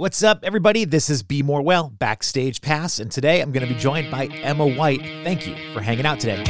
What's up, everybody? This is Be More Well Backstage Pass, and today I'm going to be joined by Emma White. Thank you for hanging out today.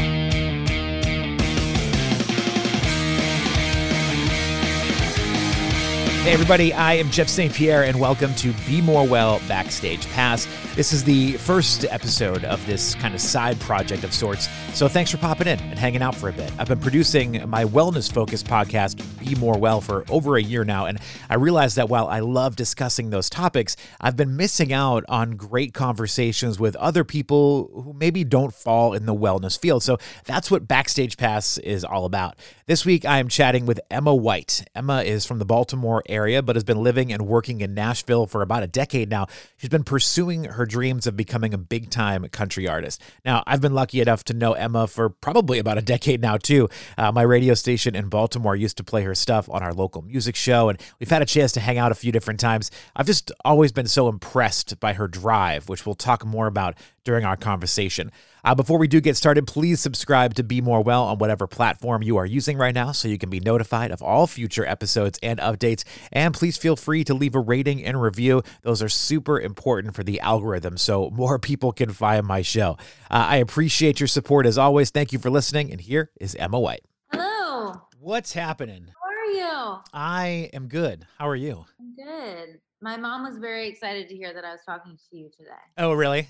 Hey, everybody, I am Jeff St. Pierre, and welcome to Be More Well Backstage Pass. This is the first episode of this kind of side project of sorts, so thanks for popping in and hanging out for a bit. I've been producing my wellness focused podcast, More Well, for over a year now, and I realized that while I love discussing those topics, I've been missing out on great conversations with other people who maybe don't fall in the wellness field. So that's what Backstage Pass is all about. This week, I am chatting with Emma White. Emma is from the Baltimore area, but has been living and working in Nashville for about a decade now. She's been pursuing her dreams of becoming a big time country artist. Now, I've been lucky enough to know Emma for probably about a decade now, too. Uh, my radio station in Baltimore used to play her stuff on our local music show, and we've had a chance to hang out a few different times. I've just always been so impressed by her drive, which we'll talk more about during our conversation. Uh, before we do get started, please subscribe to Be More Well on whatever platform you are using right now so you can be notified of all future episodes and updates. And please feel free to leave a rating and review. Those are super important for the algorithm so more people can find my show. Uh, I appreciate your support as always. Thank you for listening. And here is Emma White. Hello. What's happening? You? I am good. How are you? I'm good. My mom was very excited to hear that I was talking to you today. Oh, really?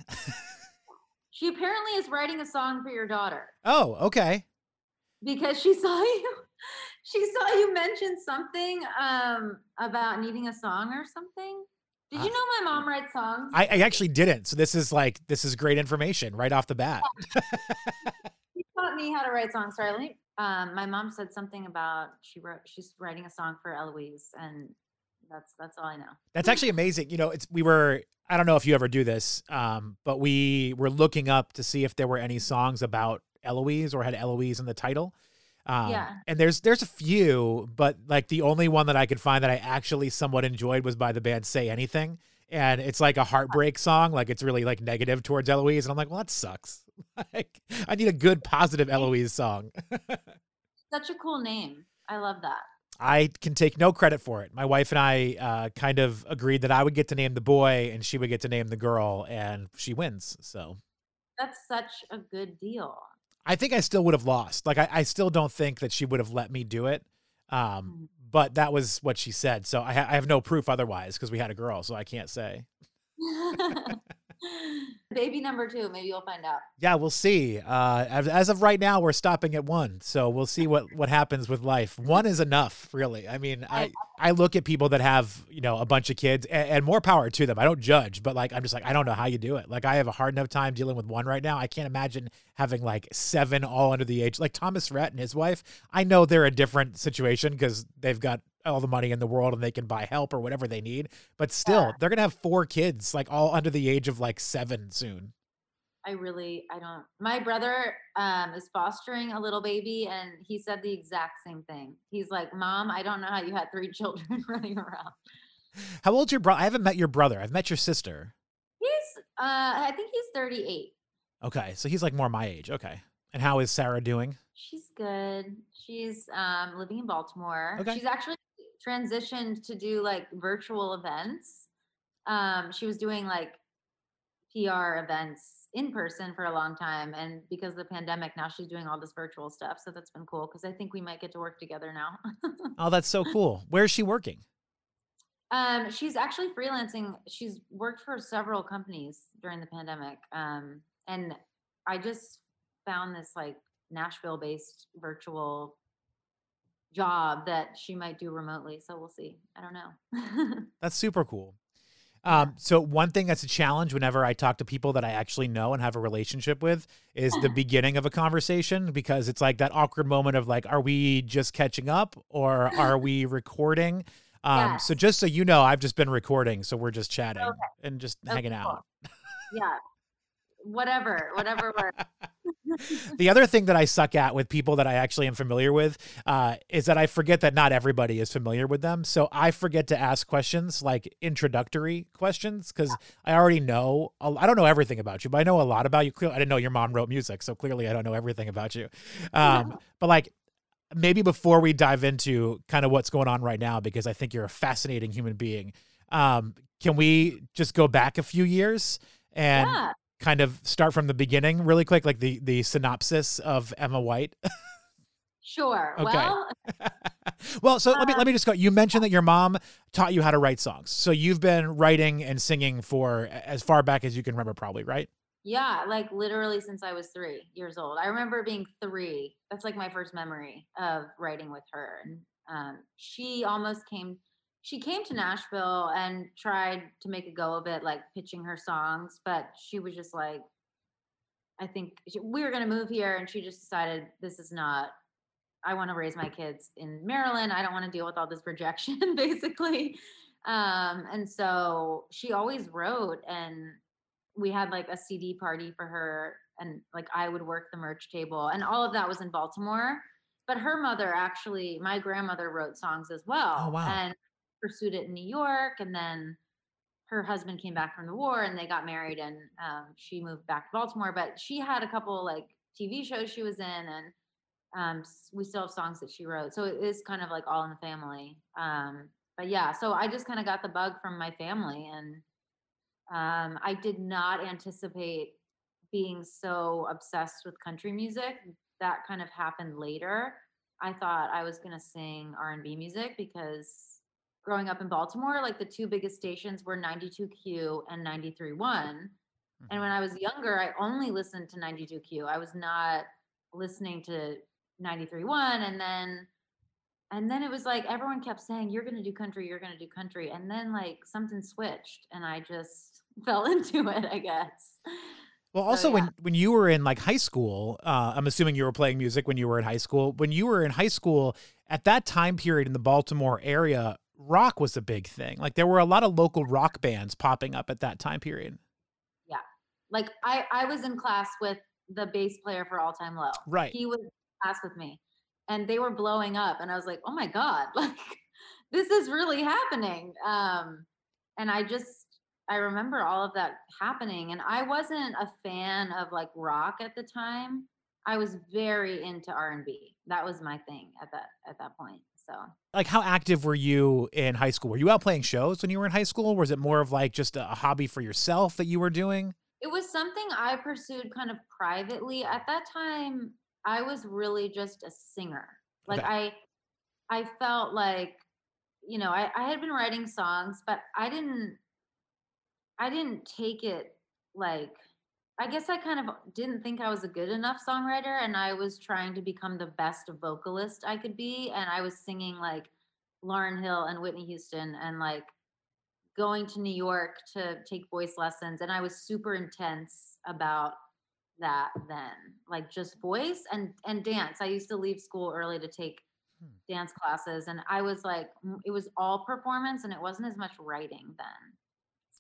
She apparently is writing a song for your daughter oh, okay. because she saw you. She saw you mention something um, about needing a song or something. Did Uh, you know my mom writes songs? I, I actually didn't. So this is like this is great information right off the bat. taught me how to write songs. Sorry, let me. Um, my mom said something about she wrote. She's writing a song for Eloise, and that's that's all I know. That's actually amazing. You know, it's we were I don't know if you ever do this, um, but we were looking up to see if there were any songs about Eloise or had Eloise in the title. Um, Yeah. And there's there's a few, but like the only one that I could find that I actually somewhat enjoyed was by the band Say Anything. And it's like a heartbreak song, like it's really like negative towards Eloise. And I'm like, well, that sucks. like I need a good positive Eloise song. Such a cool name. I love that. I can take no credit for it. My wife and I uh, kind of agreed that I would get to name the boy and she would get to name the girl, and she wins. So That's such a good deal. I think I still would have lost. Like I, I still don't think that she would have let me do it. Um, Mm. but that was what she said. So I, ha- I have no proof otherwise because we had a girl, so I can't say. Baby number two, maybe you'll find out. Yeah, we'll see. Uh, as, as of right now, we're stopping at one, so we'll see what what happens with life. One is enough, really. I mean, I I look at people that have you know a bunch of kids, and, and more power to them. I don't judge, but like I'm just like I don't know how you do it. Like I have a hard enough time dealing with one right now. I can't imagine having like seven all under the age. Like Thomas Rhett and his wife. I know they're a different situation because they've got all the money in the world and they can buy help or whatever they need. But still, Yeah. they're gonna have four kids, like all under the age of like seven soon. I really, I don't. My brother um, is fostering a little baby, and he said the exact same thing. He's like, "Mom, I don't know how you had three children running around." How old's your brother? I haven't met your brother. I've met your sister. He's, uh, I think he's 38. Okay, so he's like more my age. Okay. And how is Sarah doing? She's good. She's um, living in Baltimore. Okay. She's actually transitioned to do like virtual events. Um, she was doing like PR events in person for a long time, and because of the pandemic, now she's doing all this virtual stuff. So that's been cool because I think we might get to work together now. Oh, that's so cool. Where is she working? um, she's actually freelancing. She's worked for several companies during the pandemic, um, and I just found this like Nashville-based virtual job that she might do remotely. So we'll see. I don't know. That's super cool. Um, so one thing that's a challenge whenever I talk to people that I actually know and have a relationship with is the beginning of a conversation because it's like that awkward moment of like, are we just catching up or are we recording? Um, so just so you know, I've just been recording, so we're just chatting Okay. and just Okay, hanging cool. out. yeah. Whatever, whatever works. the other thing that I suck at with people that I actually am familiar with uh, is that I forget that not everybody is familiar with them. So I forget to ask questions like introductory questions because I already know. I don't know everything about you, but I know a lot about you. Clearly, I didn't know your mom wrote music, so clearly I don't know everything about you. Um, but like maybe before we dive into kind of what's going on right now, because I think you're a fascinating human being. Um, can we just go back a few years and Yeah. Kind of start from the beginning really quick, like the the synopsis of Emma White? Sure. Okay. Well, well, so let me Uh, let me just go. You mentioned that your mom taught you how to write songs. So you've been writing and singing for as far back as you can remember, probably, right? yeah, like literally since I was three years old. I remember being three. That's like my first memory of writing with her. And um, she almost came. She came to Nashville and tried to make a go of it, like pitching her songs, but she was just like, I think she, we were going to move here, and she just decided this is not. I want to raise my kids in Maryland. I don't want to deal with all this rejection, basically. Um, and so she always wrote, and we had like a CD party for her, and like I would work the merch table, and all of that was in Baltimore. But her mother actually, my grandmother wrote songs as well, Oh, wow. and pursued it in New York, and then her husband came back from the war and they got married and um, she moved back to baltimore but she had a couple like tv shows she was in and um, we still have songs that she wrote so it is kind of like all in the family um, but yeah so i just kind of got the bug from my family and um, i did not anticipate being so obsessed with country music. That kind of happened later. I thought i was going to sing r&b music because growing up in baltimore like the two biggest stations were 92q and 93.1 and when I was younger, I only listened to 92Q. I was not listening to 93.1. And then, and then it was like everyone kept saying, "You're going to do country. You're going to do country." And then like something switched, and I just fell into it. I guess. Well, So, also yeah. when when you were in like high school, uh, I'm assuming you were playing music when you were in high school. When you were in high school, at that time period in the Baltimore area, rock was a big thing. Like there were a lot of local rock bands popping up at that time period. Yeah. Like I, I was in class with the bass player for All Time Low. Right. He was in class with me, and they were blowing up, and I was like, "Oh my god, like this is really happening." Um, and I just, I remember all of that happening, and I wasn't a fan of like rock at the time. I was very into R and B. That was my thing at that at that point. So Like how active were you in high school? Were you out playing shows when you were in high school? Or was it more of like just a a hobby for yourself that you were doing? it was something I pursued kind of privately. At that time, I was really just a singer. Like Okay. I I felt like, you know, I, I had been writing songs, but I didn't I didn't take it like I guess I kind of didn't think I was a good enough songwriter and I was trying to become the best vocalist I could be and I was singing like Lauryn Hill and Whitney Houston and like going to New York to take voice lessons and I was super intense about that then like just voice and and dance I used to leave school early to take Hmm. dance classes and I was like it was all performance and it wasn't as much writing then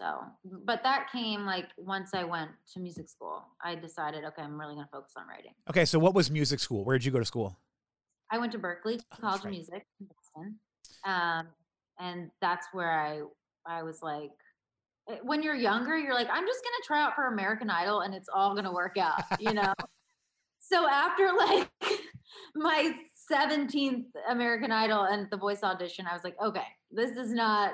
so but that came like once I went to music school I decided okay I'm really going to focus on writing Okay, so what was music school? Where did you go to school? I went to Berklee Oh, College of. Music in Boston, um, and that's where I I was like, eh, when you're younger, you're like, I'm just gonna try out for American Idol, and it's all gonna work out, you know. so after like my 17th American Idol and the voice audition, I was like, okay, this is not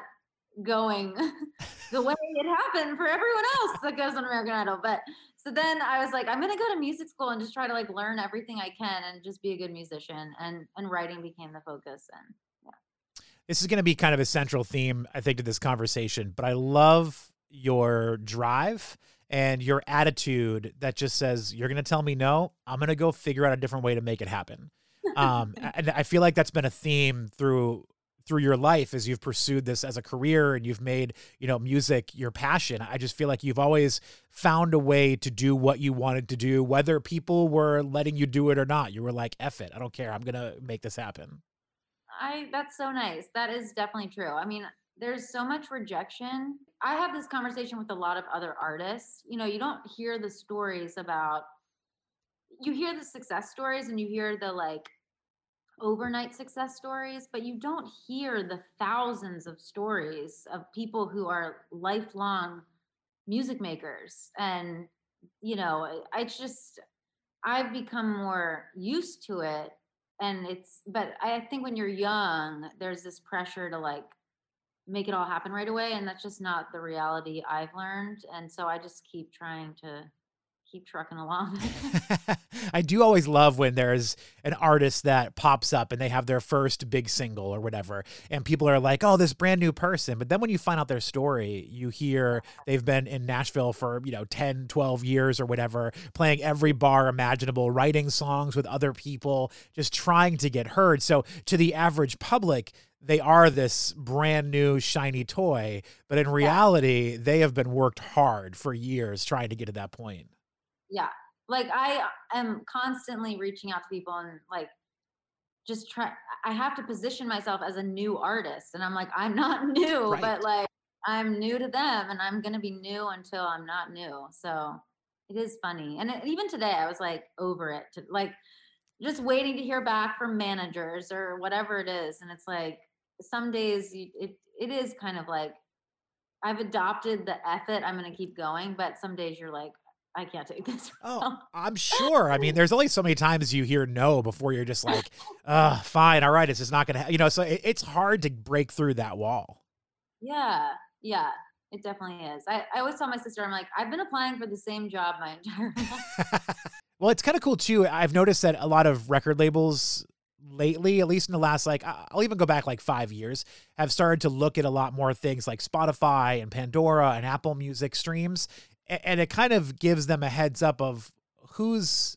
going the way it happened for everyone else that goes on American Idol, but so then I was like, I'm gonna go to music school and just try to like learn everything I can and just be a good musician. And and writing became the focus. And yeah. This is going to be kind of a central theme, I think, to this conversation, but I love your drive and your attitude that just says, You're going to tell me no, I'm going to go figure out a different way to make it happen. Um, and I feel like that's been a theme through through your life as you've pursued this as a career and you've made you know music your passion i just feel like you've always found a way to do what you wanted to do whether people were letting you do it or not you were like F it i don't care i'm gonna make this happen I that's so nice. That is definitely true. I mean, there's so much rejection. I have this conversation with a lot of other artists. You know, you don't hear the stories about you hear the success stories and you hear the like overnight success stories, but you don't hear the thousands of stories of people who are lifelong music makers. And, you know, I just, I've become more used to it. And it's, but I think when you're young, there's this pressure to like make it all happen right away and that's just not the reality I've learned and so I just keep trying to keep trucking along. I do always love when there's an artist that pops up and they have their first big single or whatever, and people are like, oh, this brand new person. But then when you find out their story, you hear they've been in Nashville for, you know, 10, 12 years or whatever, playing every bar imaginable, writing songs with other people, just trying to get heard. So to the average public, they are this brand new shiny toy, but in reality, they have been worked hard for years trying to get to that point yeah like i am constantly reaching out to people and like just try i have to position myself as a new artist and i'm like i'm not new right. but like i'm new to them and i'm gonna be new until i'm not new so it is funny and it, even today i was like over it to like just waiting to hear back from managers or whatever it is and it's like some days you, it, it is kind of like i've adopted the effort i'm gonna keep going but some days you're like I can't take this. Oh, I'm sure. I mean, there's only so many times you hear no before you're just like, uh, fine, all right, it's just not gonna, you know. So it, it's hard to break through that wall. Yeah, yeah, it definitely is. I, I always tell my sister, I'm like, I've been applying for the same job my entire life. well, it's kind of cool too. I've noticed that a lot of record labels lately, at least in the last like I'll even go back like five years, have started to look at a lot more things like Spotify and Pandora and Apple Music streams and it kind of gives them a heads up of who's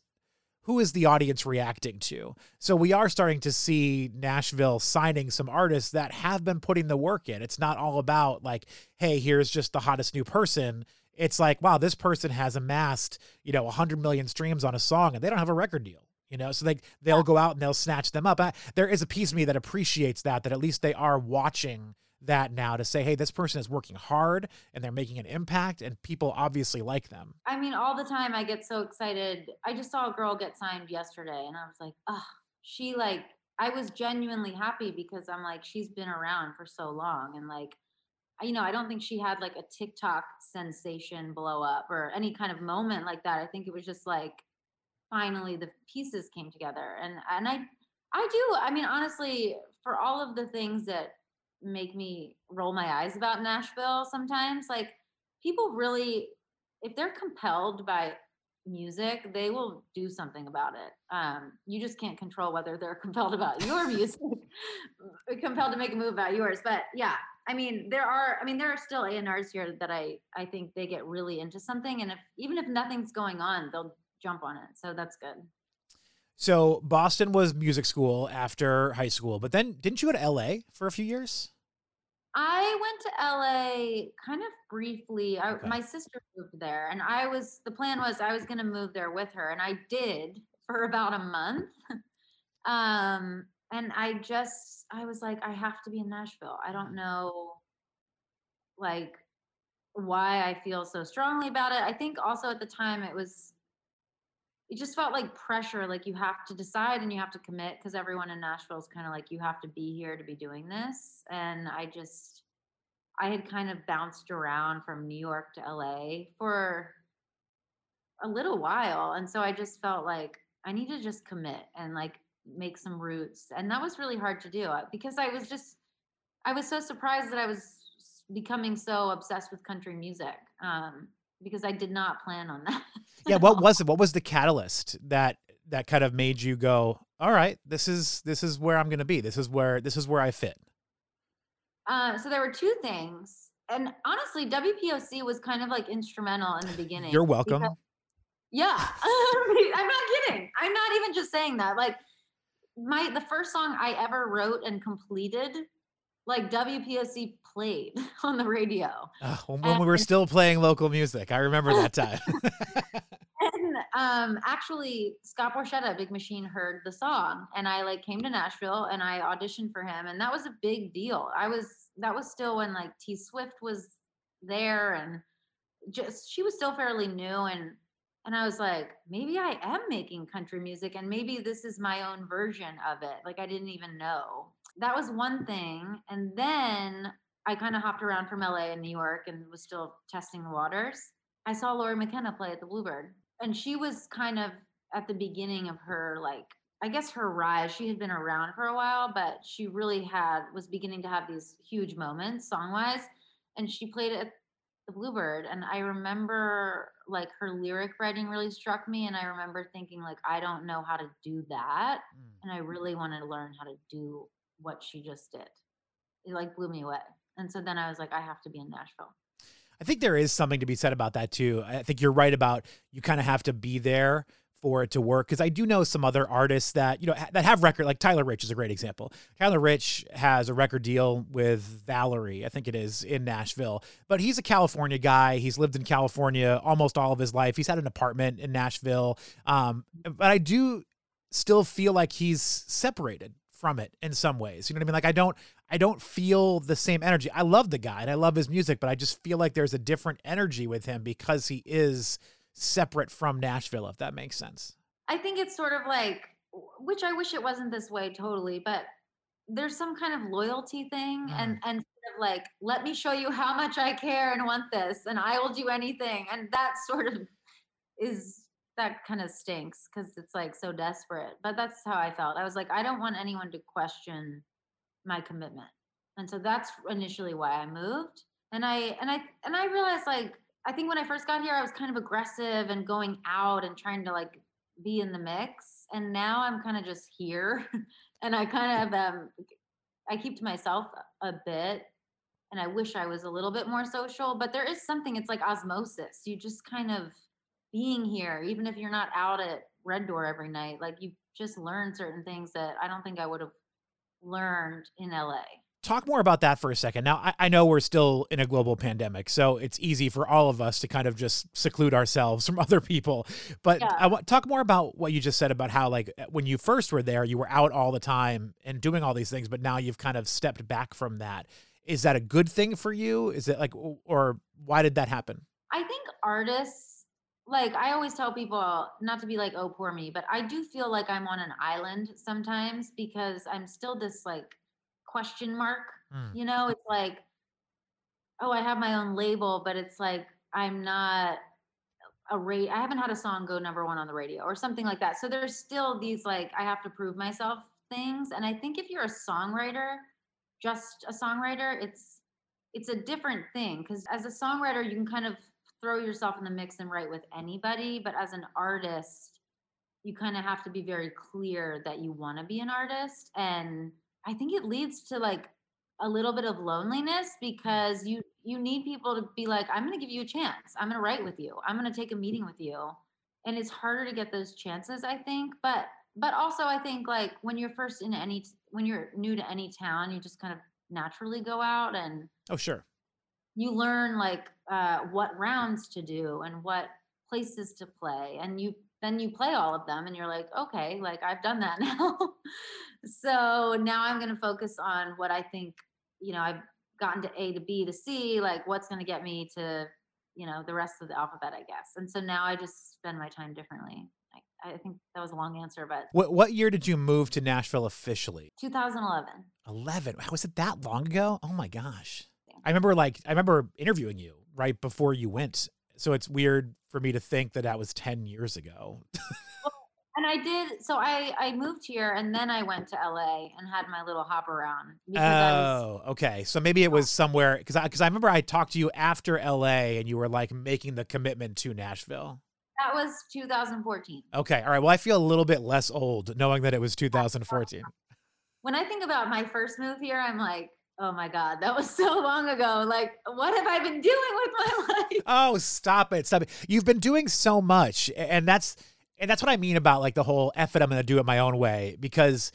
who is the audience reacting to. So we are starting to see Nashville signing some artists that have been putting the work in. It's not all about like, hey, here's just the hottest new person. It's like, wow, this person has amassed, you know, 100 million streams on a song and they don't have a record deal. You know, so they they'll go out and they'll snatch them up. I, there is a piece of me that appreciates that that at least they are watching that now to say, hey, this person is working hard and they're making an impact, and people obviously like them. I mean, all the time I get so excited. I just saw a girl get signed yesterday, and I was like, oh, she like, I was genuinely happy because I'm like, she's been around for so long, and like, you know, I don't think she had like a TikTok sensation blow up or any kind of moment like that. I think it was just like finally the pieces came together. And and I I do, I mean, honestly, for all of the things that make me roll my eyes about Nashville sometimes. Like people really, if they're compelled by music, they will do something about it. Um, you just can't control whether they're compelled about your music, compelled to make a move about yours. But yeah, I mean, there are, I mean, there are still A&Rs here that I, I think they get really into something. And if, even if nothing's going on, they'll jump on it. So that's good. So Boston was music school after high school, but then didn't you go to LA for a few years? I went to LA kind of briefly. I, okay. My sister moved there, and I was the plan was I was going to move there with her, and I did for about a month. um, and I just I was like, I have to be in Nashville. I don't know, like, why I feel so strongly about it. I think also at the time it was it just felt like pressure like you have to decide and you have to commit because everyone in nashville is kind of like you have to be here to be doing this. And i just i had kind of bounced around from new york to la for a little while. And so i just felt like i need to just commit and like make some roots. And that was really hard to do uh, because i was just i was so surprised that i was becoming so obsessed with country music um, because i did not plan on that yeah, what was it? What was the catalyst that that kind of made you go, all right, this is this is where I'm going to be. This is where this is where I fit. Uh, so there were two things, and honestly, WPOC was kind of like instrumental in the beginning. You're welcome. Because, yeah, I'm not kidding. I'm not even just saying that. Like my the first song I ever wrote and completed like WPOC played on the radio. Uh, when and, we were still playing local music. I remember that time. and um, actually, Scott Borchetta, Big Machine, heard the song, and I like came to Nashville and I auditioned for him, and that was a big deal. I was that was still when like T Swift was there, and just she was still fairly new, and and I was like, maybe I am making country music, and maybe this is my own version of it. Like I didn't even know that was one thing. And then I kind of hopped around from LA and New York and was still testing the waters. I saw Lori McKenna play at the Bluebird, and she was kind of at the beginning of her like I guess her rise, she had been around for a while, but she really had was beginning to have these huge moments song wise. And she played at the Bluebird. And I remember like her lyric writing really struck me. And I remember thinking, like, I don't know how to do that. Mm. And I really wanted to learn how to do what she just did. It like blew me away. And so then I was like, I have to be in Nashville. I think there is something to be said about that too. I think you're right about you kind of have to be there for it to work because I do know some other artists that you know that have record like Tyler Rich is a great example. Tyler Rich has a record deal with Valory, I think it is in Nashville, but he's a California guy. He's lived in California almost all of his life. He's had an apartment in Nashville, um, but I do still feel like he's separated from it in some ways. You know what I mean? Like I don't I don't feel the same energy. I love the guy and I love his music, but I just feel like there's a different energy with him because he is separate from Nashville, if that makes sense. I think it's sort of like, which I wish it wasn't this way totally, but there's some kind of loyalty thing Mm. and and sort of like let me show you how much I care and want this and I will do anything and that sort of is that kind of stinks because it's like so desperate but that's how I felt. I was like I don't want anyone to question my commitment. And so that's initially why I moved and I and I and I realized like I think when I first got here I was kind of aggressive and going out and trying to like be in the mix and now I'm kind of just here and I kind of um I keep to myself a a bit and I wish I was a little bit more social but there is something it's like osmosis you just kind of being here even if you're not out at Red Door every night like you just learn certain things that I don't think I would have learned in LA Talk more about that for a second. Now, I, I know we're still in a global pandemic, so it's easy for all of us to kind of just seclude ourselves from other people. But Yeah. I want talk more about what you just said about how, like, uh, when you first were there, you were out all the time and doing all these things, but now you've kind of stepped back from that. Is that a good thing for you? Is it like, or why did that happen? I think artists, like I always tell people, not to be like, oh, poor me, but I do feel like I'm on an island sometimes because I'm still this like question mark. Mm. You know, it's like, oh, I have my own label, but it's like I'm not a rate. I haven't had a song go number one on the radio or something like that. So there's still these like I have to prove myself things. And I think if you're a songwriter, just a songwriter, it's it's a different thing because as a songwriter, you can kind of throw yourself in the mix and write with anybody. But as an artist, you kind of have to be very clear that you want to be an artist. And I think it leads to like a little bit of loneliness because you you need people to be like i'm going to give you a chance i'm going to write with you i'm going to take a meeting with you and it's harder to get those chances i think but but also i think like when you're first in any when you're new to any town you just kind of naturally go out and Oh, sure. You learn like uh, what rounds to do and what places to play and you then you play all of them and you're like okay like i've done that now so now i'm going to focus on what i think you know i've gotten to a to b to c like what's going to get me to you know the rest of the alphabet i guess and so now i just spend my time differently i, I think that was a long answer but What what year did you move to Nashville officially? 2011 11. Wow, Was it that long ago? Oh my gosh. I remember like I remember interviewing you right before you went. So it's weird for me to think that that was 10 years ago. and i did so i i moved here and then i went to la and had my little hop around because i was Oh, okay. So maybe it was somewhere because I because I remember I talked to you after L.A. and you were like making the commitment to Nashville. that was 2014 Okay, all right. Well, I feel a little bit less old knowing that it was 2014. when I think about my first move here, I'm like, oh my God, that was so long ago. Like, what have I been doing with my life? Oh, stop it, stop it! You've been doing so much, and that's and that's what I mean about like the whole "eff it," I'm gonna do it my own way because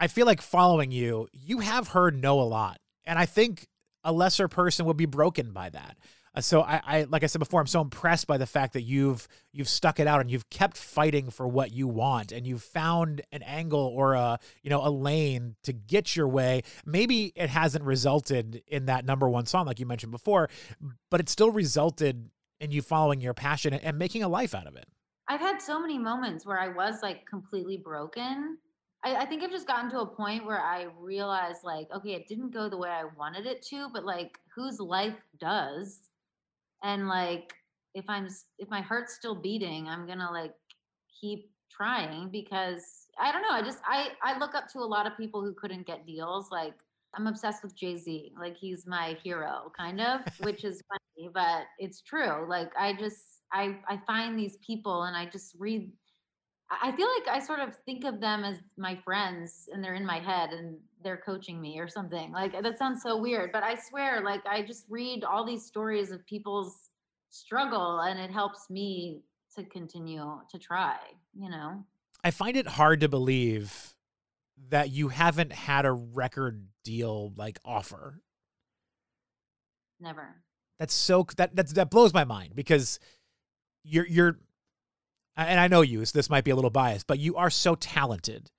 I feel like following you, you have heard no a lot, and I think a lesser person would be broken by that. Uh, so I, I, like I said before, I'm so impressed by the fact that you've you've stuck it out and you've kept fighting for what you want, and you've found an angle or a you know a lane to get your way. Maybe it hasn't resulted in that number one song like you mentioned before, but it still resulted in you following your passion and making a life out of it. I've had so many moments where I was like completely broken. I, I think I've just gotten to a point where I realized, like, okay, it didn't go the way I wanted it to, but like, whose life does? And like, if I'm, if my heart's still beating, I'm gonna like keep trying because I don't know. I just I I look up to a lot of people who couldn't get deals. Like I'm obsessed with Jay Z. Like he's my hero, kind of, which is funny, but it's true. Like I just I I find these people and I just read. I feel like I sort of think of them as my friends, and they're in my head, and they're coaching me or something. Like that sounds so weird, but I swear, like I just read all these stories of people's struggle, and it helps me to continue to try. You know. I find it hard to believe that you haven't had a record deal like offer. Never. That's so that that's that blows my mind because you're you're and I know you, so this might be a little biased, but you are so talented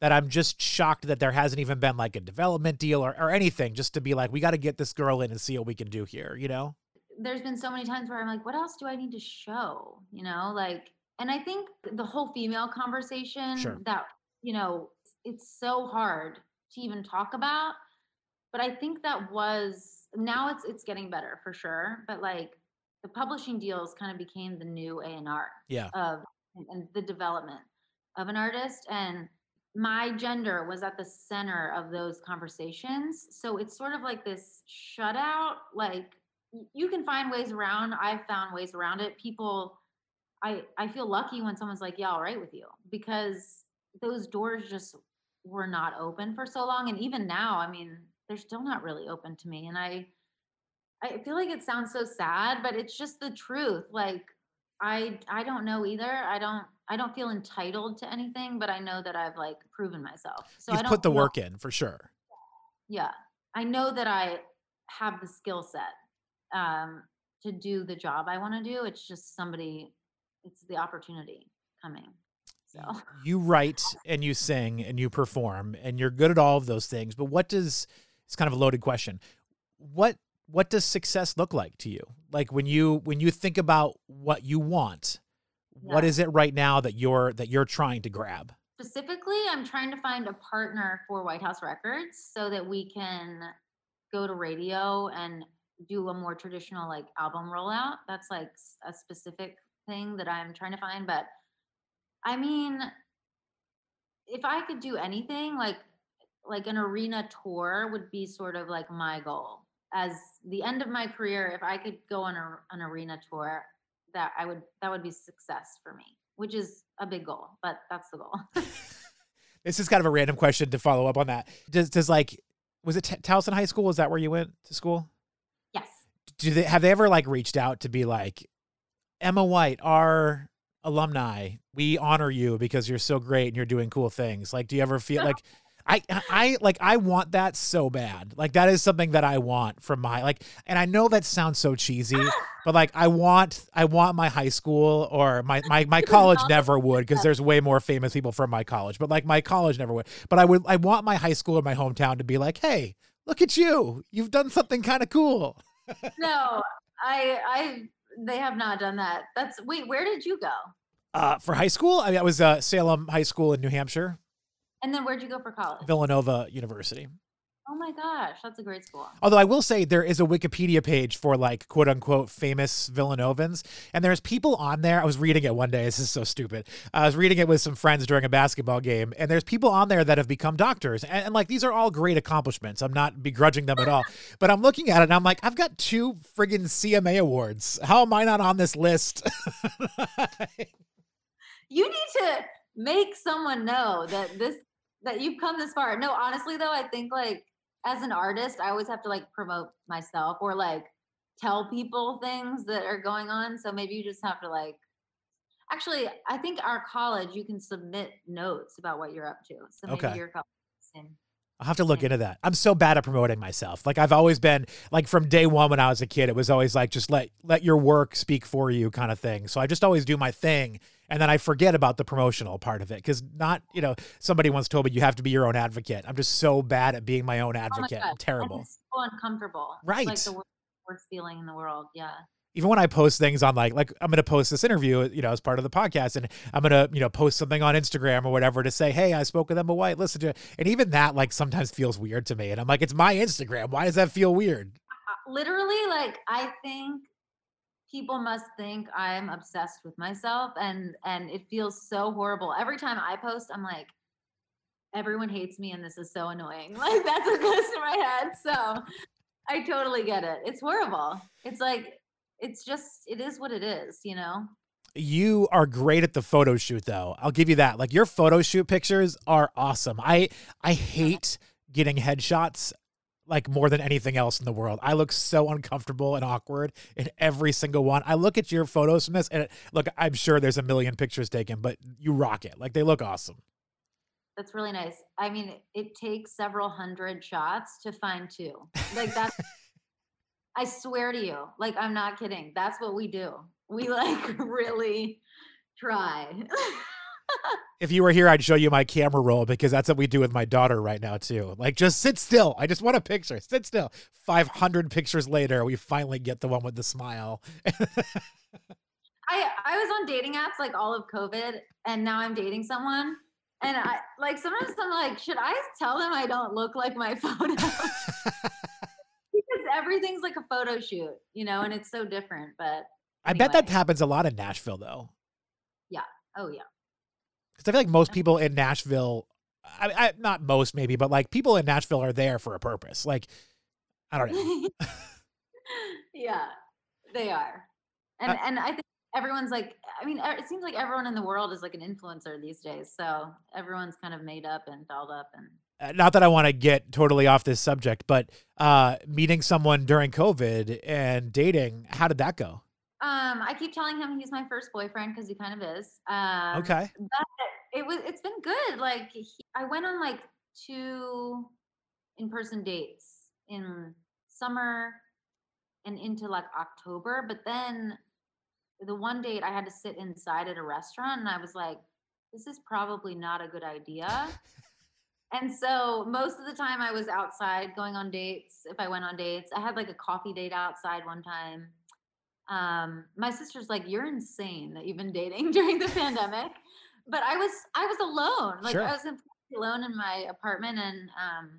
that I'm just shocked that there hasn't even been like a development deal or, or anything just to be like, we got to get this girl in and see what we can do here, you know? There's been so many times where I'm like, what else do I need to show? You know, like, and I think the whole female conversation Sure. that, you know, it's so hard to even talk about. But I think that was now it's it's getting better for sure. But like the publishing deals kind of became the new A and R Yeah. of and- the development of an artist and my gender was at the center of those conversations so it's sort of like this shutout like you can find ways around i've found ways around it people i i feel lucky when someone's like yeah all right with you because those doors just were not open for so long and even now i mean they're still not really open to me and i i feel like it sounds so sad but it's just the truth like I I don't know either. I don't I don't feel entitled to anything, but I know that I've like proven myself. So I You've don't put the work in for sure. Yeah, I know that I have the skill set um, to do the job I want to do. It's just somebody. It's the opportunity coming. So You write and you sing and you perform and you're good at all of those things. But what does it's kind of a loaded question. What what does success look like to you? Like when you when you think about what you want, what Yeah. is it right now that you're that you're trying to grab? specifically, I'm trying to find a partner for White House Records so that we can go to radio and do a more traditional like album rollout. That's like a specific thing that I'm trying to find. But I mean, if I could do anything, like like an arena tour would be sort of like my goal. As the end of my career, if I could go on a, an arena tour, that I would that would be success for me, which is a big goal, but that's the goal. This is kind of a random question to follow up on that. Does does like was it T- Towson High School? Is that where you went to school? yes. Do they have they ever like reached out to be like Emma White, our alumni, we honor you because you're so great and you're doing cool things. Like, do you ever feel like I I like I want that so bad. Like that is something that I want from my like and I know that sounds so cheesy, but like I want I want my high school or my my, my college never would because there's way more famous people from my college. But like my college never would. But I would I want my high school or my hometown to be like, hey, look at you. You've done something kind of cool. No, I I they have not done that. That's wait, where did you go? Uh, for high school, I mean, I was uh, Salem High School in New Hampshire, And then where'd you go for college? Villanova University. Oh my gosh, that's a great school. Although I will say there is a Wikipedia page for like quote unquote famous Villanovans, and there's people on there. I was reading it one day. This is so stupid. I was reading it with some friends during a basketball game, and there's people on there that have become doctors, and, and like these are all great accomplishments. I'm not begrudging them at all, but I'm looking at it and I'm like, I've got two friggin' CMA awards. How am I not on this list? You need to make someone know that this that you've come this far. No, honestly though, I think like as an artist, I always have to like promote myself or like tell people things that are going on. So maybe you just have to like actually I think our college you can submit notes about what you're up to. So maybe Okay. your college I'll have to look hmm. into that. I'm so bad at promoting myself. Like I've always been like from day one when I was a kid, it was always like just let let your work speak for you kind of thing. So I just always do my thing and then I forget about the promotional part of it because not you know somebody once told me you have to be your own advocate. I'm just so bad at being my own Oh my advocate. God, I'm terrible. It's so uncomfortable. It's Right. like the worst, worst feeling in the world. Yeah. Even when I post things on like like I'm gonna post this interview, you know, as part of the podcast, and I'm gonna you know post something on Instagram or whatever to say, hey, I spoke with Emma White. Listen to it, and even that like sometimes feels weird to me, and I'm like, it's my Instagram. Why does that feel weird? Uh, literally like i think people must think I'm obsessed with myself and and it feels so horrible. Every time I post, I'm like, everyone hates me and this is so annoying. Like that's what goes through my head. So I totally get it. It's horrible. It's like it's just it is what it is, you know? You are great at the photo shoot though. I'll give you that. Like your photo shoot pictures are awesome. I I uh-huh. hate getting headshots like more than anything else in the world. I look so uncomfortable and awkward in every single one. I look at your photos from this and it, look, I'm sure there's a million pictures taken, but you rock it. Like they look awesome. That's really nice. I mean, it takes several hundred shots to find two. Like that's I swear to you, like I'm not kidding. That's what we do. We like really try. if you were here, I'd show you my camera roll because that's what we do with my daughter right now too. Like just sit still. I just want a picture. Sit still. 500 pictures later, we finally get the one with the smile. I I was on dating apps like all of COVID and now I'm dating someone and I like sometimes I'm like, should I tell them I don't look like my photo? Everything's like a photo shoot, you know, and it's so different. But anyway. I bet that happens a lot in Nashville though. Yeah. Oh yeah. Because I feel like most people in Nashville, I, I not most maybe, but like people in Nashville are there for a purpose. Like, I don't know. yeah, they are, and uh, and I think everyone's like, I mean, it seems like everyone in the world is like an influencer these days. So everyone's kind of made up and dolled up and. Uh, not that I want to get totally off this subject, but uh, meeting someone during COVID and dating, how did that go? Um, I keep telling him he's my first boyfriend because he kind of is. Um, okay. But it was. It's been good. Like he, I went on like two in-person dates in summer and into like October, but then the one date I had to sit inside at a restaurant and I was like, this is probably not a good idea. and so most of the time I was outside going on dates. If I went on dates, I had like a coffee date outside one time. Um, my sister's like, you're insane that you've been dating during the pandemic. But I was I was alone. Like sure. I was alone in my apartment and um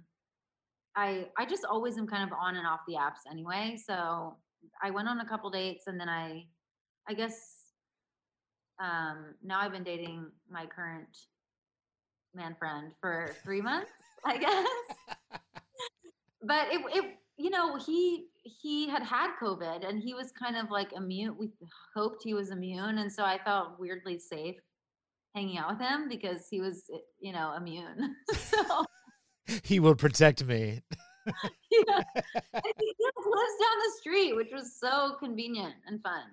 I I just always am kind of on and off the apps anyway. So I went on a couple dates and then I I guess um, now I've been dating my current man friend for three months, I guess. but it, it, you know, he he had had COVID and he was kind of like immune. We hoped he was immune, and so I felt weirdly safe hanging out with him because he was, you know, immune. so he will protect me. yeah. he lives down the street, which was so convenient and fun.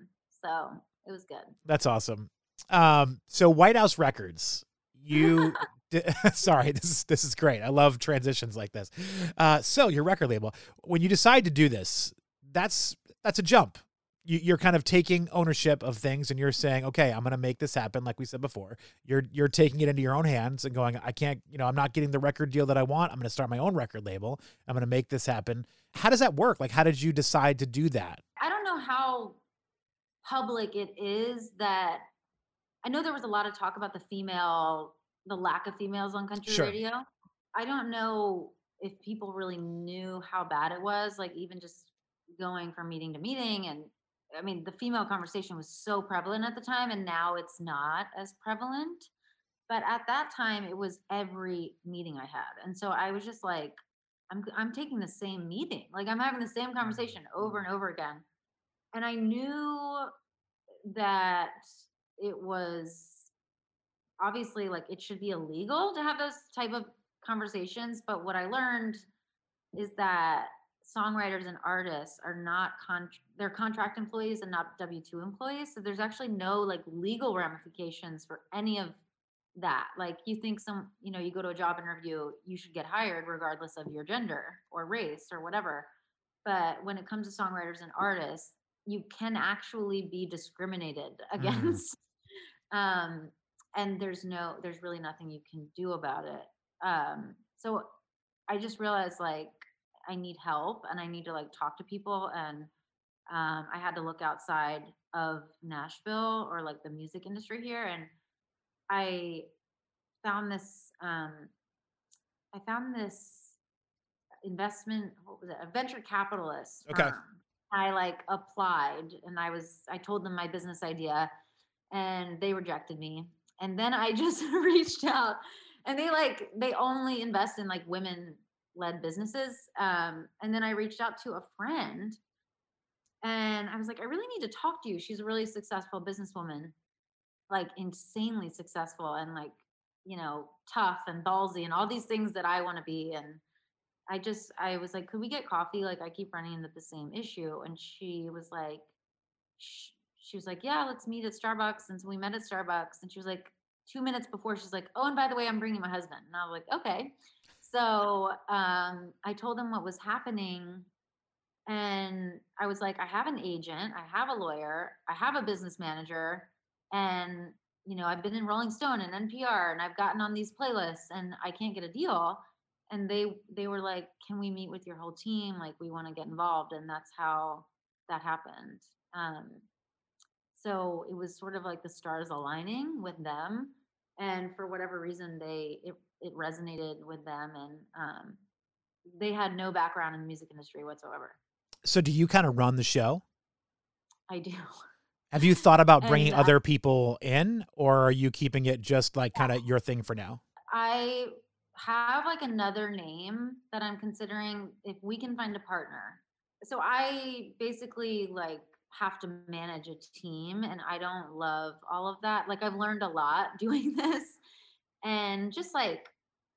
So it was good. That's awesome. Um, so White House Records, you. sorry, this is this is great. I love transitions like this. Uh, so your record label, when you decide to do this, that's that's a jump. You, you're kind of taking ownership of things, and you're saying, "Okay, I'm going to make this happen." Like we said before, you're you're taking it into your own hands and going, "I can't, you know, I'm not getting the record deal that I want. I'm going to start my own record label. I'm going to make this happen." How does that work? Like, how did you decide to do that? I don't know how public it is that I know there was a lot of talk about the female, the lack of females on country sure. radio. I don't know if people really knew how bad it was, like even just going from meeting to meeting. And I mean, the female conversation was so prevalent at the time, and now it's not as prevalent. But at that time, it was every meeting I had. And so I was just like, I'm, I'm taking the same meeting. Like I'm having the same mm-hmm. conversation over and over again and I knew that it was obviously like it should be illegal to have those type of conversations but what i learned is that songwriters and artists are not con they're contract employees and not w2 employees so there's actually no like legal ramifications for any of that like you think some you know you go to a job interview you should get hired regardless of your gender or race or whatever but when it comes to songwriters and artists you can actually be discriminated mm. against mm. um, and there's no there's really nothing you can do about it. Um, so i just realized like i need help and i need to like talk to people and um, i had to look outside of nashville or like the music industry here and i found this um, i found this investment what was it a venture capitalist okay. I like applied and I was I told them my business idea and they rejected me. And then I just reached out and they like they only invest in like women led businesses. Um, and then I reached out to a friend and I was like, I really need to talk to you. She's a really successful businesswoman, like insanely successful and like, you know, tough and ballsy and all these things that I want to be. And I just, I was like, could we get coffee? Like, I keep running into the same issue. And she was like, she, was like, yeah, let's meet at Starbucks. And so we met at Starbucks. And she was like, two minutes before, she's like, oh, and by the way, I'm bringing my husband. And I was like, okay. So um, I told them what was happening. And I was like, I have an agent, I have a lawyer, I have a business manager, and you know, I've been in Rolling Stone and NPR and I've gotten on these playlists and I can't get a deal. And they they were like, Can we meet with your whole team? Like we want to get involved. And that's how that happened. Um, so it was sort of like the stars aligning with them. And for whatever reason, they it it resonated with them and um, they had no background in the music industry whatsoever. So do you kind of run the show? I do. Have you thought about bringing and, uh, other people in or are you keeping it just like kind of your thing for now? I have like another name that I'm considering if we can find a partner. So I basically like have to manage a team and I don't love all of that. Like I've learned a lot doing this and just like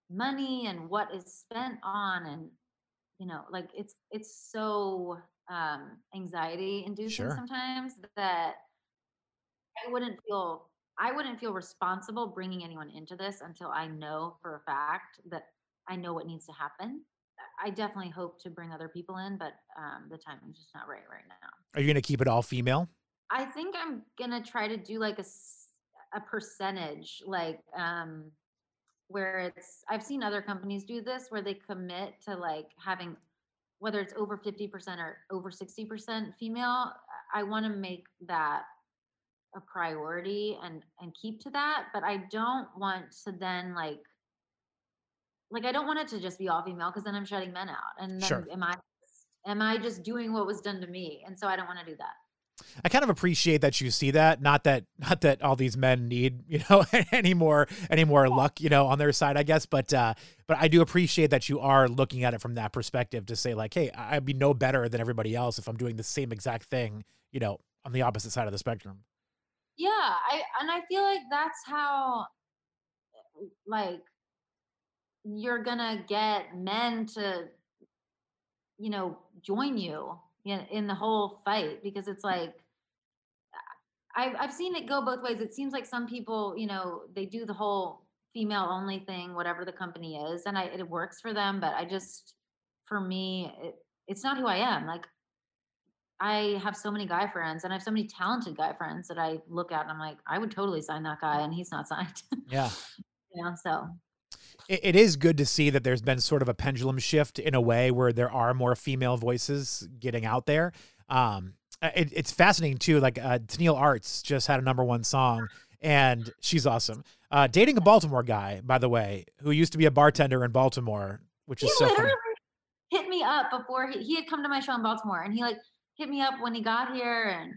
money and what is spent on and you know like it's it's so um anxiety inducing sure. sometimes that i wouldn't feel i wouldn't feel responsible bringing anyone into this until i know for a fact that i know what needs to happen i definitely hope to bring other people in but um the timing's just not right right now. Are you going to keep it all female? I think i'm going to try to do like a a percentage like um where it's I've seen other companies do this where they commit to like having whether it's over 50% or over 60% female, I want to make that a priority and and keep to that, but I don't want to then like like I don't want it to just be all female because then I'm shutting men out. And then sure. am I am I just doing what was done to me? And so I don't want to do that. I kind of appreciate that you see that. Not that not that all these men need, you know, any more any more luck, you know, on their side, I guess. But uh but I do appreciate that you are looking at it from that perspective to say, like, hey, I'd be no better than everybody else if I'm doing the same exact thing, you know, on the opposite side of the spectrum. Yeah, I and I feel like that's how like you're gonna get men to you know join you in, in the whole fight because it's like I've, I've seen it go both ways. It seems like some people, you know, they do the whole female only thing, whatever the company is, and I, it works for them. But I just, for me, it, it's not who I am. Like, I have so many guy friends and I have so many talented guy friends that I look at and I'm like, I would totally sign that guy and he's not signed. Yeah. know, so it is good to see that there's been sort of a pendulum shift in a way where there are more female voices getting out there. Um, it, it's fascinating too. Like uh, Tenille Arts just had a number one song, and she's awesome. Uh, dating a Baltimore guy, by the way, who used to be a bartender in Baltimore, which is he so funny. Hit me up before he, he had come to my show in Baltimore, and he like hit me up when he got here, and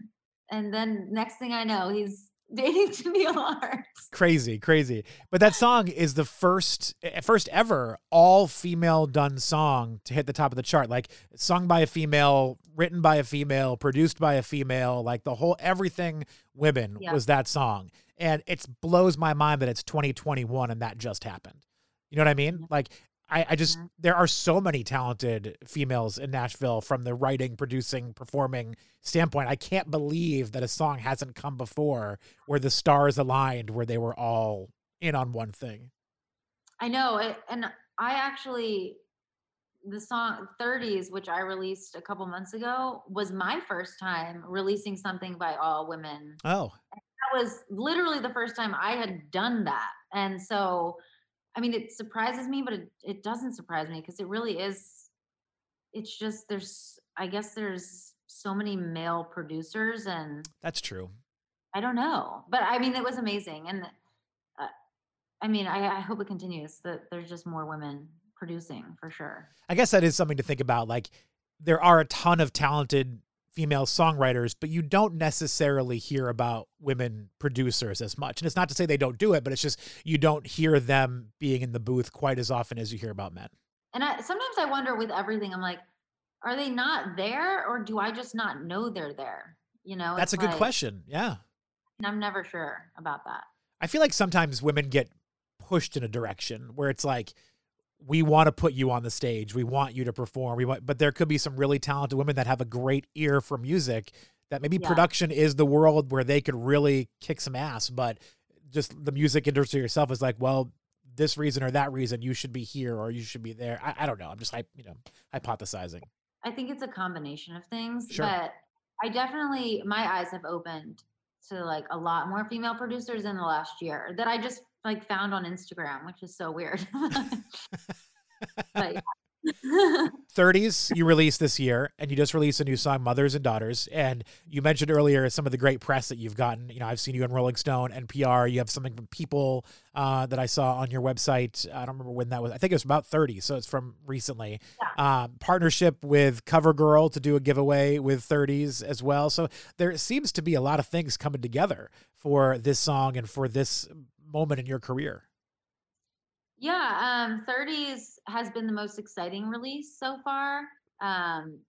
and then next thing I know, he's dating to Tenille Arts. Crazy, crazy. But that song is the first eh, first ever all female done song to hit the top of the chart. Like sung by a female, written by a female, produced by a female, like the whole everything women yeah. was that song. And it blows my mind that it's 2021 and that just happened. You know what I mean? Mm-hmm. Like I, I just mm-hmm. there are so many talented females in Nashville from the writing, producing, performing standpoint. I can't believe that a song hasn't come before where the stars aligned, where they were all in on one thing. I know, it, and I actually the song 30s which i released a couple months ago was my first time releasing something by all women oh and that was literally the first time i had done that and so I mean, it surprises me, but it, it doesn't surprise me because it really is. It's just there's, I guess there's so many male producers, and that's true. I don't know, but I mean, it was amazing, and uh, I mean, I, I hope it continues. That there's just more women producing for sure. I guess that is something to think about. Like, there are a ton of talented female songwriters, but you don't necessarily hear about women producers as much. And it's not to say they don't do it, but it's just you don't hear them being in the booth quite as often as you hear about men. And I, sometimes I wonder with everything, I'm like, are they not there or do I just not know they're there? You know, that's a good like, question. Yeah. And I'm never sure about that. I feel like sometimes women get pushed in a direction where it's like, we want to put you on the stage. We want you to perform. We want, but there could be some really talented women that have a great ear for music. That maybe yeah. production is the world where they could really kick some ass, but just the music industry yourself is like, well, this reason or that reason, you should be here or you should be there. I, I don't know. I'm just, you know, hypothesizing. I think it's a combination of things, sure. but I definitely my eyes have opened to like a lot more female producers in the last year that I just like found on Instagram, which is so weird. but, 30s you released this year and you just released a new song mothers and daughters and you mentioned earlier some of the great press that you've gotten. You know i've seen you in rolling stone npr you have something from people uh, that i saw on your website. I don't remember when that was. I think it was about 30 so it's from recently. Yeah. um, partnership with covergirl to do a giveaway with 30s as well. So there seems to be a lot of things coming together for this song and for this moment in your career yeah, um, 30s has been the most exciting release so far. Um,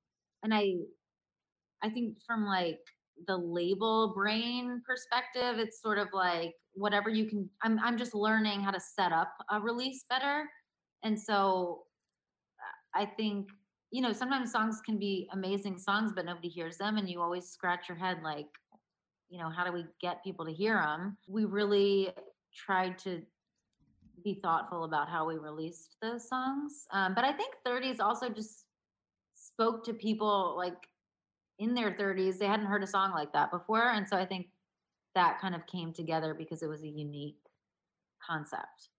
and I I think from like the label brain perspective, it's sort of like whatever you can I'm I'm just learning how to set up a release better. And so I think you know, sometimes songs can be amazing songs, but nobody hears them, and you always scratch your head like, you know, how do we get people to hear them? We really tried to be thoughtful about how we released those songs. Um, but I think 30s also just spoke to people like in their 30s. They hadn't heard a song like that before. And so I think that kind of came together because it was a unique concept.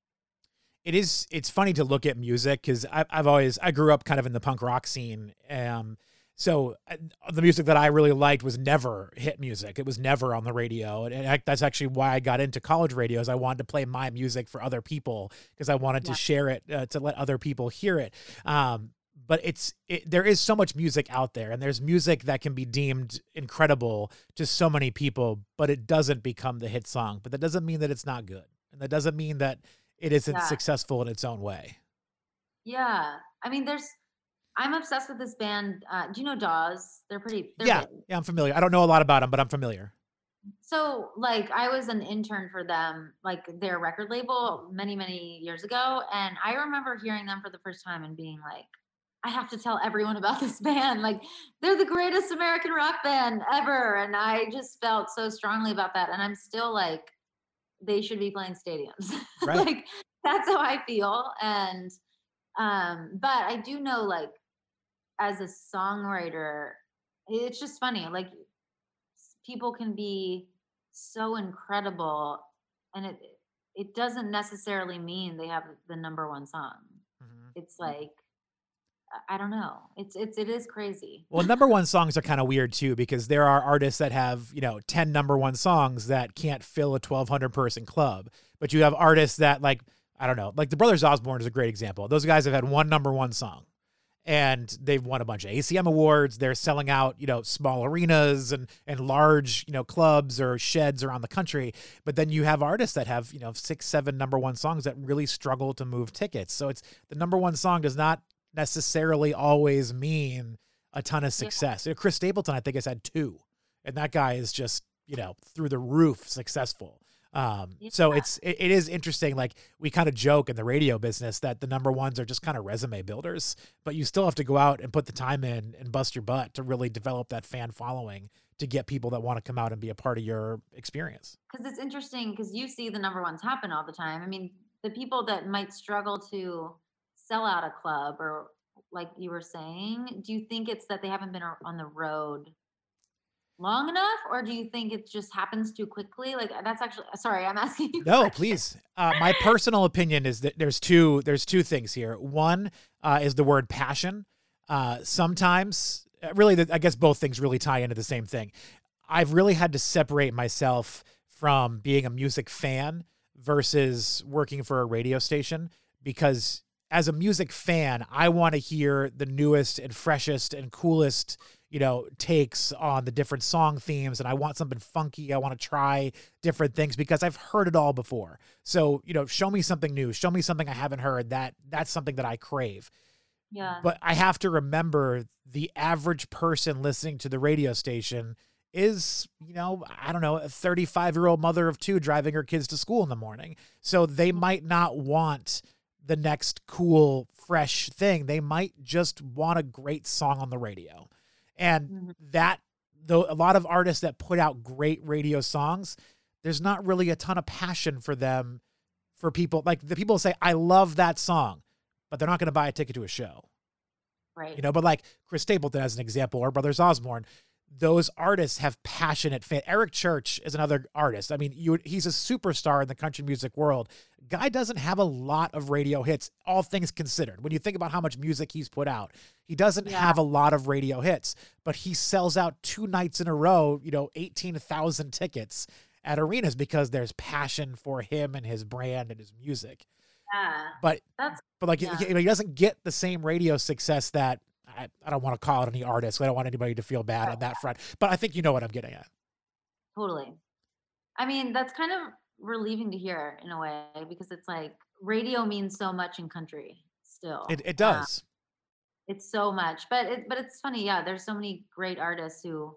It is. It's funny to look at music because I've always I grew up kind of in the punk rock scene, um, so uh, the music that I really liked was never hit music. It was never on the radio, and I, that's actually why I got into college radio. Is I wanted to play my music for other people because I wanted yeah. to share it uh, to let other people hear it. Um, but it's it, there is so much music out there, and there's music that can be deemed incredible to so many people, but it doesn't become the hit song. But that doesn't mean that it's not good, and that doesn't mean that it isn't yeah. successful in its own way. Yeah, I mean, there's I'm obsessed with this band. Uh, do you know Dawes? They're pretty. They're yeah, big. yeah, I'm familiar. I don't know a lot about them, but I'm familiar. So, like, I was an intern for them, like their record label, many, many years ago, and I remember hearing them for the first time and being like, I have to tell everyone about this band. Like, they're the greatest American rock band ever, and I just felt so strongly about that. And I'm still like, they should be playing stadiums. Right. like, that's how I feel. And um, but I do know like as a songwriter, it's just funny. Like people can be so incredible, and it it doesn't necessarily mean they have the number one song. Mm-hmm. It's like I don't know. It's it's it is crazy. Well, number one songs are kind of weird too because there are artists that have you know ten number one songs that can't fill a twelve hundred person club, but you have artists that like I don't know, like the Brothers Osborne is a great example. Those guys have had one number one song and they've won a bunch of ACM awards. They're selling out, you know, small arenas and and large, you know, clubs or sheds around the country. But then you have artists that have, you know, six, seven number one songs that really struggle to move tickets. So it's the number one song does not necessarily always mean a ton of success. Yeah. Chris Stapleton, I think, has had two, and that guy is just, you know, through the roof successful. Um, yeah. So it's it, it is interesting. Like we kind of joke in the radio business that the number ones are just kind of resume builders, but you still have to go out and put the time in and bust your butt to really develop that fan following to get people that want to come out and be a part of your experience. Because it's interesting because you see the number ones happen all the time. I mean, the people that might struggle to sell out a club or like you were saying, do you think it's that they haven't been on the road long enough or do you think it just happens too quickly? Like that's actually sorry i'm asking you no please. Uh, my personal opinion is that there's two there's two things here. One uh, is the word passion. Uh, sometimes uh, really the, i guess both things really tie into the same thing. I've really had to separate myself from being a music fan versus working for a radio station because as a music fan i want to hear the newest and freshest and coolest you know, takes on the different song themes and I want something funky. I want to try different things because I've heard it all before. So, you know, show me something new, show me something I haven't heard. That that's something that I crave. Yeah. But I have to remember the average person listening to the radio station is, you know, I don't know, a 35 year old mother of two driving her kids to school in the morning. So they Mm-hmm. might not want the next cool, fresh thing. They might just want a great song on the radio. And Mhm. that, though, a lot of artists that put out great radio songs, there's not really a ton of passion for them for people. Like the people say, I love that song, but they're not going to buy a ticket to a show right. you know but like chris stapleton as an example or brothers osborne those artists have passionate fan eric church is another artist i mean you he's a superstar in the country music world guy doesn't have a lot of radio hits all things considered when you think about how much music he's put out he doesn't Yeah. have a lot of radio hits but he sells out two nights in a row you know 18000 tickets at arenas because there's passion for him and his brand and his music yeah. but That's but like Yeah. he, he doesn't get the same radio success that I, I don't want to call it any artists. I don't want anybody to feel bad on that front. But I think you know what I'm getting at. totally. I mean, that's kind of relieving to hear in a way because it's like radio means so much in country still. It, it Uh, does. it's so much, but it, but it's funny. Yeah, there's so many great artists who,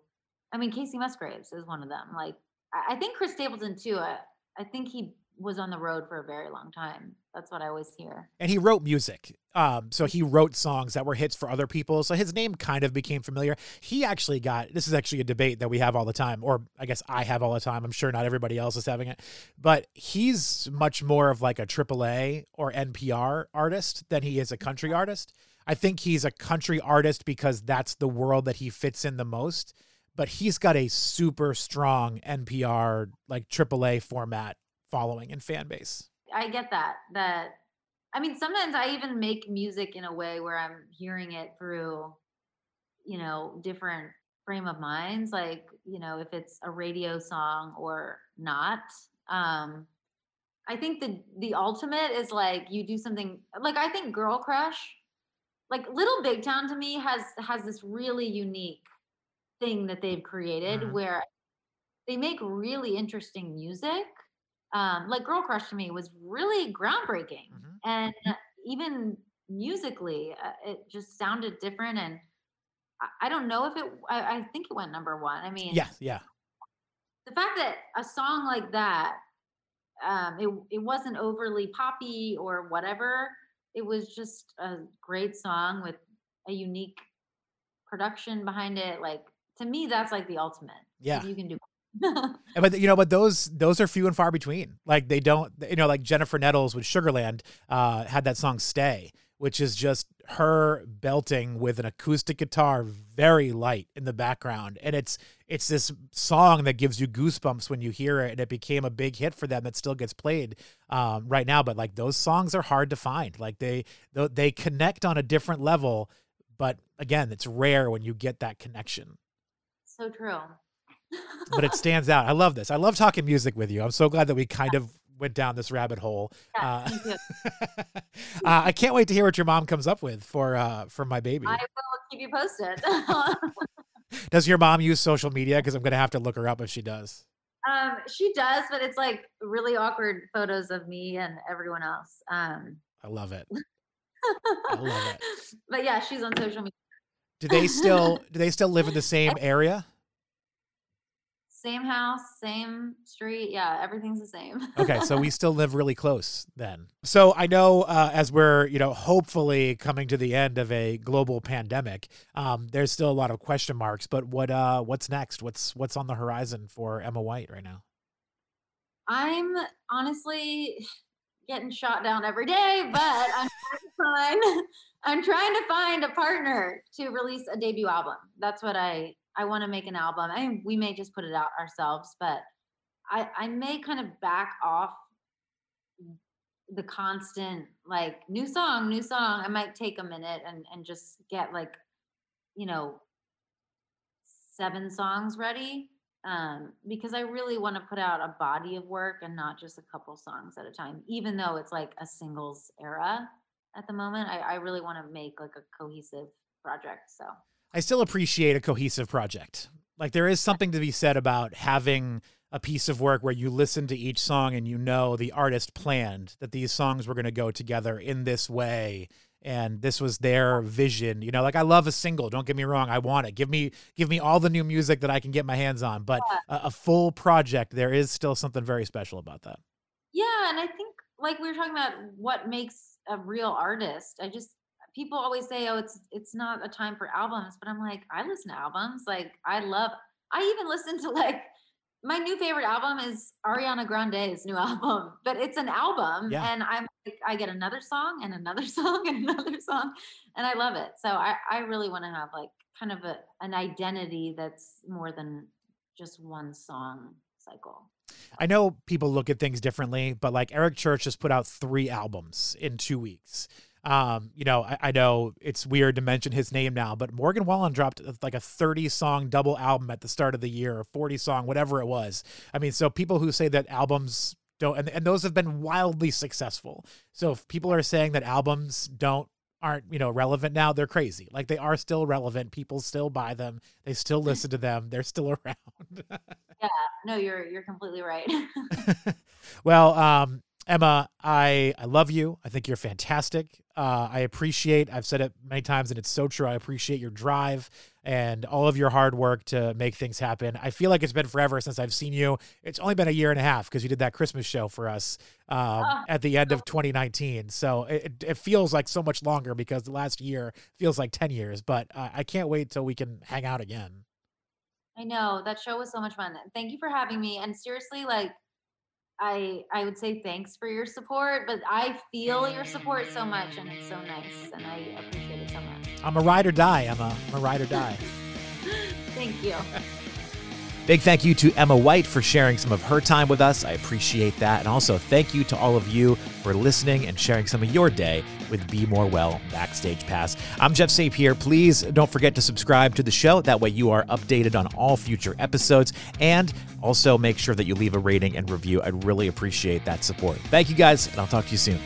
I mean, Kacey Musgraves is one of them. Like, I, I think Chris Stapleton too. I, I think he was on the road for a very long time. That's what I always hear. and he wrote music. Um, so he wrote songs that were hits for other people. So his name kind of became familiar. He actually got this is actually a debate that we have all the time, or I guess I have all the time. I'm sure not everybody else is having it, but he's much more of like a AAA or NPR artist than he is a country artist. I think he's a country artist because that's the world that he fits in the most. But he's got a super strong NPR like AAA format following and fan base. I get that. That I mean, sometimes I even make music in a way where I'm hearing it through, you know, different frame of minds. Like, you know, if it's a radio song or not. Um, I think the the ultimate is like you do something like I think Girl Crush, like Little Big Town to me has has this really unique thing that they've created Mhm. where they make really interesting music. Um, like Girl Crush to me was really groundbreaking, Mhm. and even musically, uh, it just sounded different. And I, I don't know if it. I, I think it went number one. I mean, Yeah, yeah. the fact that a song like that, um, it it wasn't overly poppy or whatever. It was just a great song with a unique production behind it. Like to me, that's like the ultimate. Yeah. you can do. But you know, but those those are few and far between. Like they don't, you know, like Jennifer Nettles with Sugarland uh, had that song "Stay," which is just her belting with an acoustic guitar, very light in the background, and it's it's this song that gives you goosebumps when you hear it, and it became a big hit for them that still gets played um, right now. But like those songs are hard to find. Like they they connect on a different level, but again, it's rare when you get that connection so true. But it stands out. I love this. I love talking music with you. I'm so glad that we kind of went down this rabbit hole. Yeah, Uh, uh, I can't wait to hear what your mom comes up with for uh, for my baby. I will keep you posted. Does your mom use social media? Because I'm gonna have to look her up if she does. um, she does, but it's like really awkward photos of me and everyone else. Um, I love it. I love it. But yeah, she's on social media. Do they still do they still live in the same area? Same house, same street. Yeah, everything's the same. Okay, so we still live really close then. So I know uh, as we're you know hopefully coming to the end of a global pandemic, um, there's still a lot of question marks. But what uh, what's next? What's what's on the horizon for Emma White right now? I'm honestly getting shot down every day, but I'm trying to find I'm trying to find a partner to release a debut album. That's what I I want to make an album. I mean, we may just put it out ourselves, but I I may kind of back off the constant like new song, new song. I might take a minute and and just get like you know seven songs ready um, because I really want to put out a body of work and not just a couple songs at a time, even though it's like a singles era at the moment. I, I really want to make like a cohesive project. So I still appreciate a cohesive project. Like there is something to be said about having a piece of work where you listen to each song and you know the artist planned that these songs were going to go together in this way and this was their vision you know like i love a single don't get me wrong i want it give me give me all the new music that i can get my hands on but Yeah. a, a full project there is still something very special about that Yeah, and I think like we were talking about what makes a real artist. I just people always say, "Oh, it's it's not a time for albums," but I'm like, I listen to albums. Like I love. I even listen to like my new favorite album is Ariana Grande's new album, but it's an album, Yeah. and I'm like, I get another song and another song and another song, and I love it. So I I really want to have like kind of a an identity that's more than just one song cycle. i know people look at things differently but like eric church just put out three albums in two weeks um you know I, I know it's weird to mention his name now but morgan wallen dropped uh, like a 30 song double album at the start of the year or 40 song whatever it was. I mean so people who say that albums don't and, and those have been wildly successful. So if people are saying that albums don't aren't you know relevant now they're crazy. Like they are still relevant. People still buy them. They still listen to them. They're still around. Yeah. No, you're you're completely right. well, um, Emma, I I love you. I think you're fantastic. Uh, I appreciate. I've said it many times, and it's so true. I appreciate your drive and all of your hard work to make things happen. I feel like it's been forever since I've seen you. It's only been a year and a half because you did that Christmas show for us um, Ah, at the end of 2019. So it, it- it feels like so much longer because the last year feels like 10 years. But uh, I can't wait till we can hang out again. I know that show was so much fun. Thank you for having me. And seriously, like I I would say thanks for your support, but I feel your support so much and it's so nice and I appreciate it so much. I'm a ride or die, Emma. I'm a ride or die. Thank you. Big thank you to Emma White for sharing some of her time with us. I appreciate that. And also, thank you to all of you for listening and sharing some of your day with Be More Well Backstage Pass. I'm Jeff St. Pierre. Please don't forget to subscribe to the show. That way, you are updated on all future episodes. And also, make sure that you leave a rating and review. I'd really appreciate that support. Thank you guys, and I'll talk to you soon.